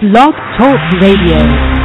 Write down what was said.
Blog Talk Radio.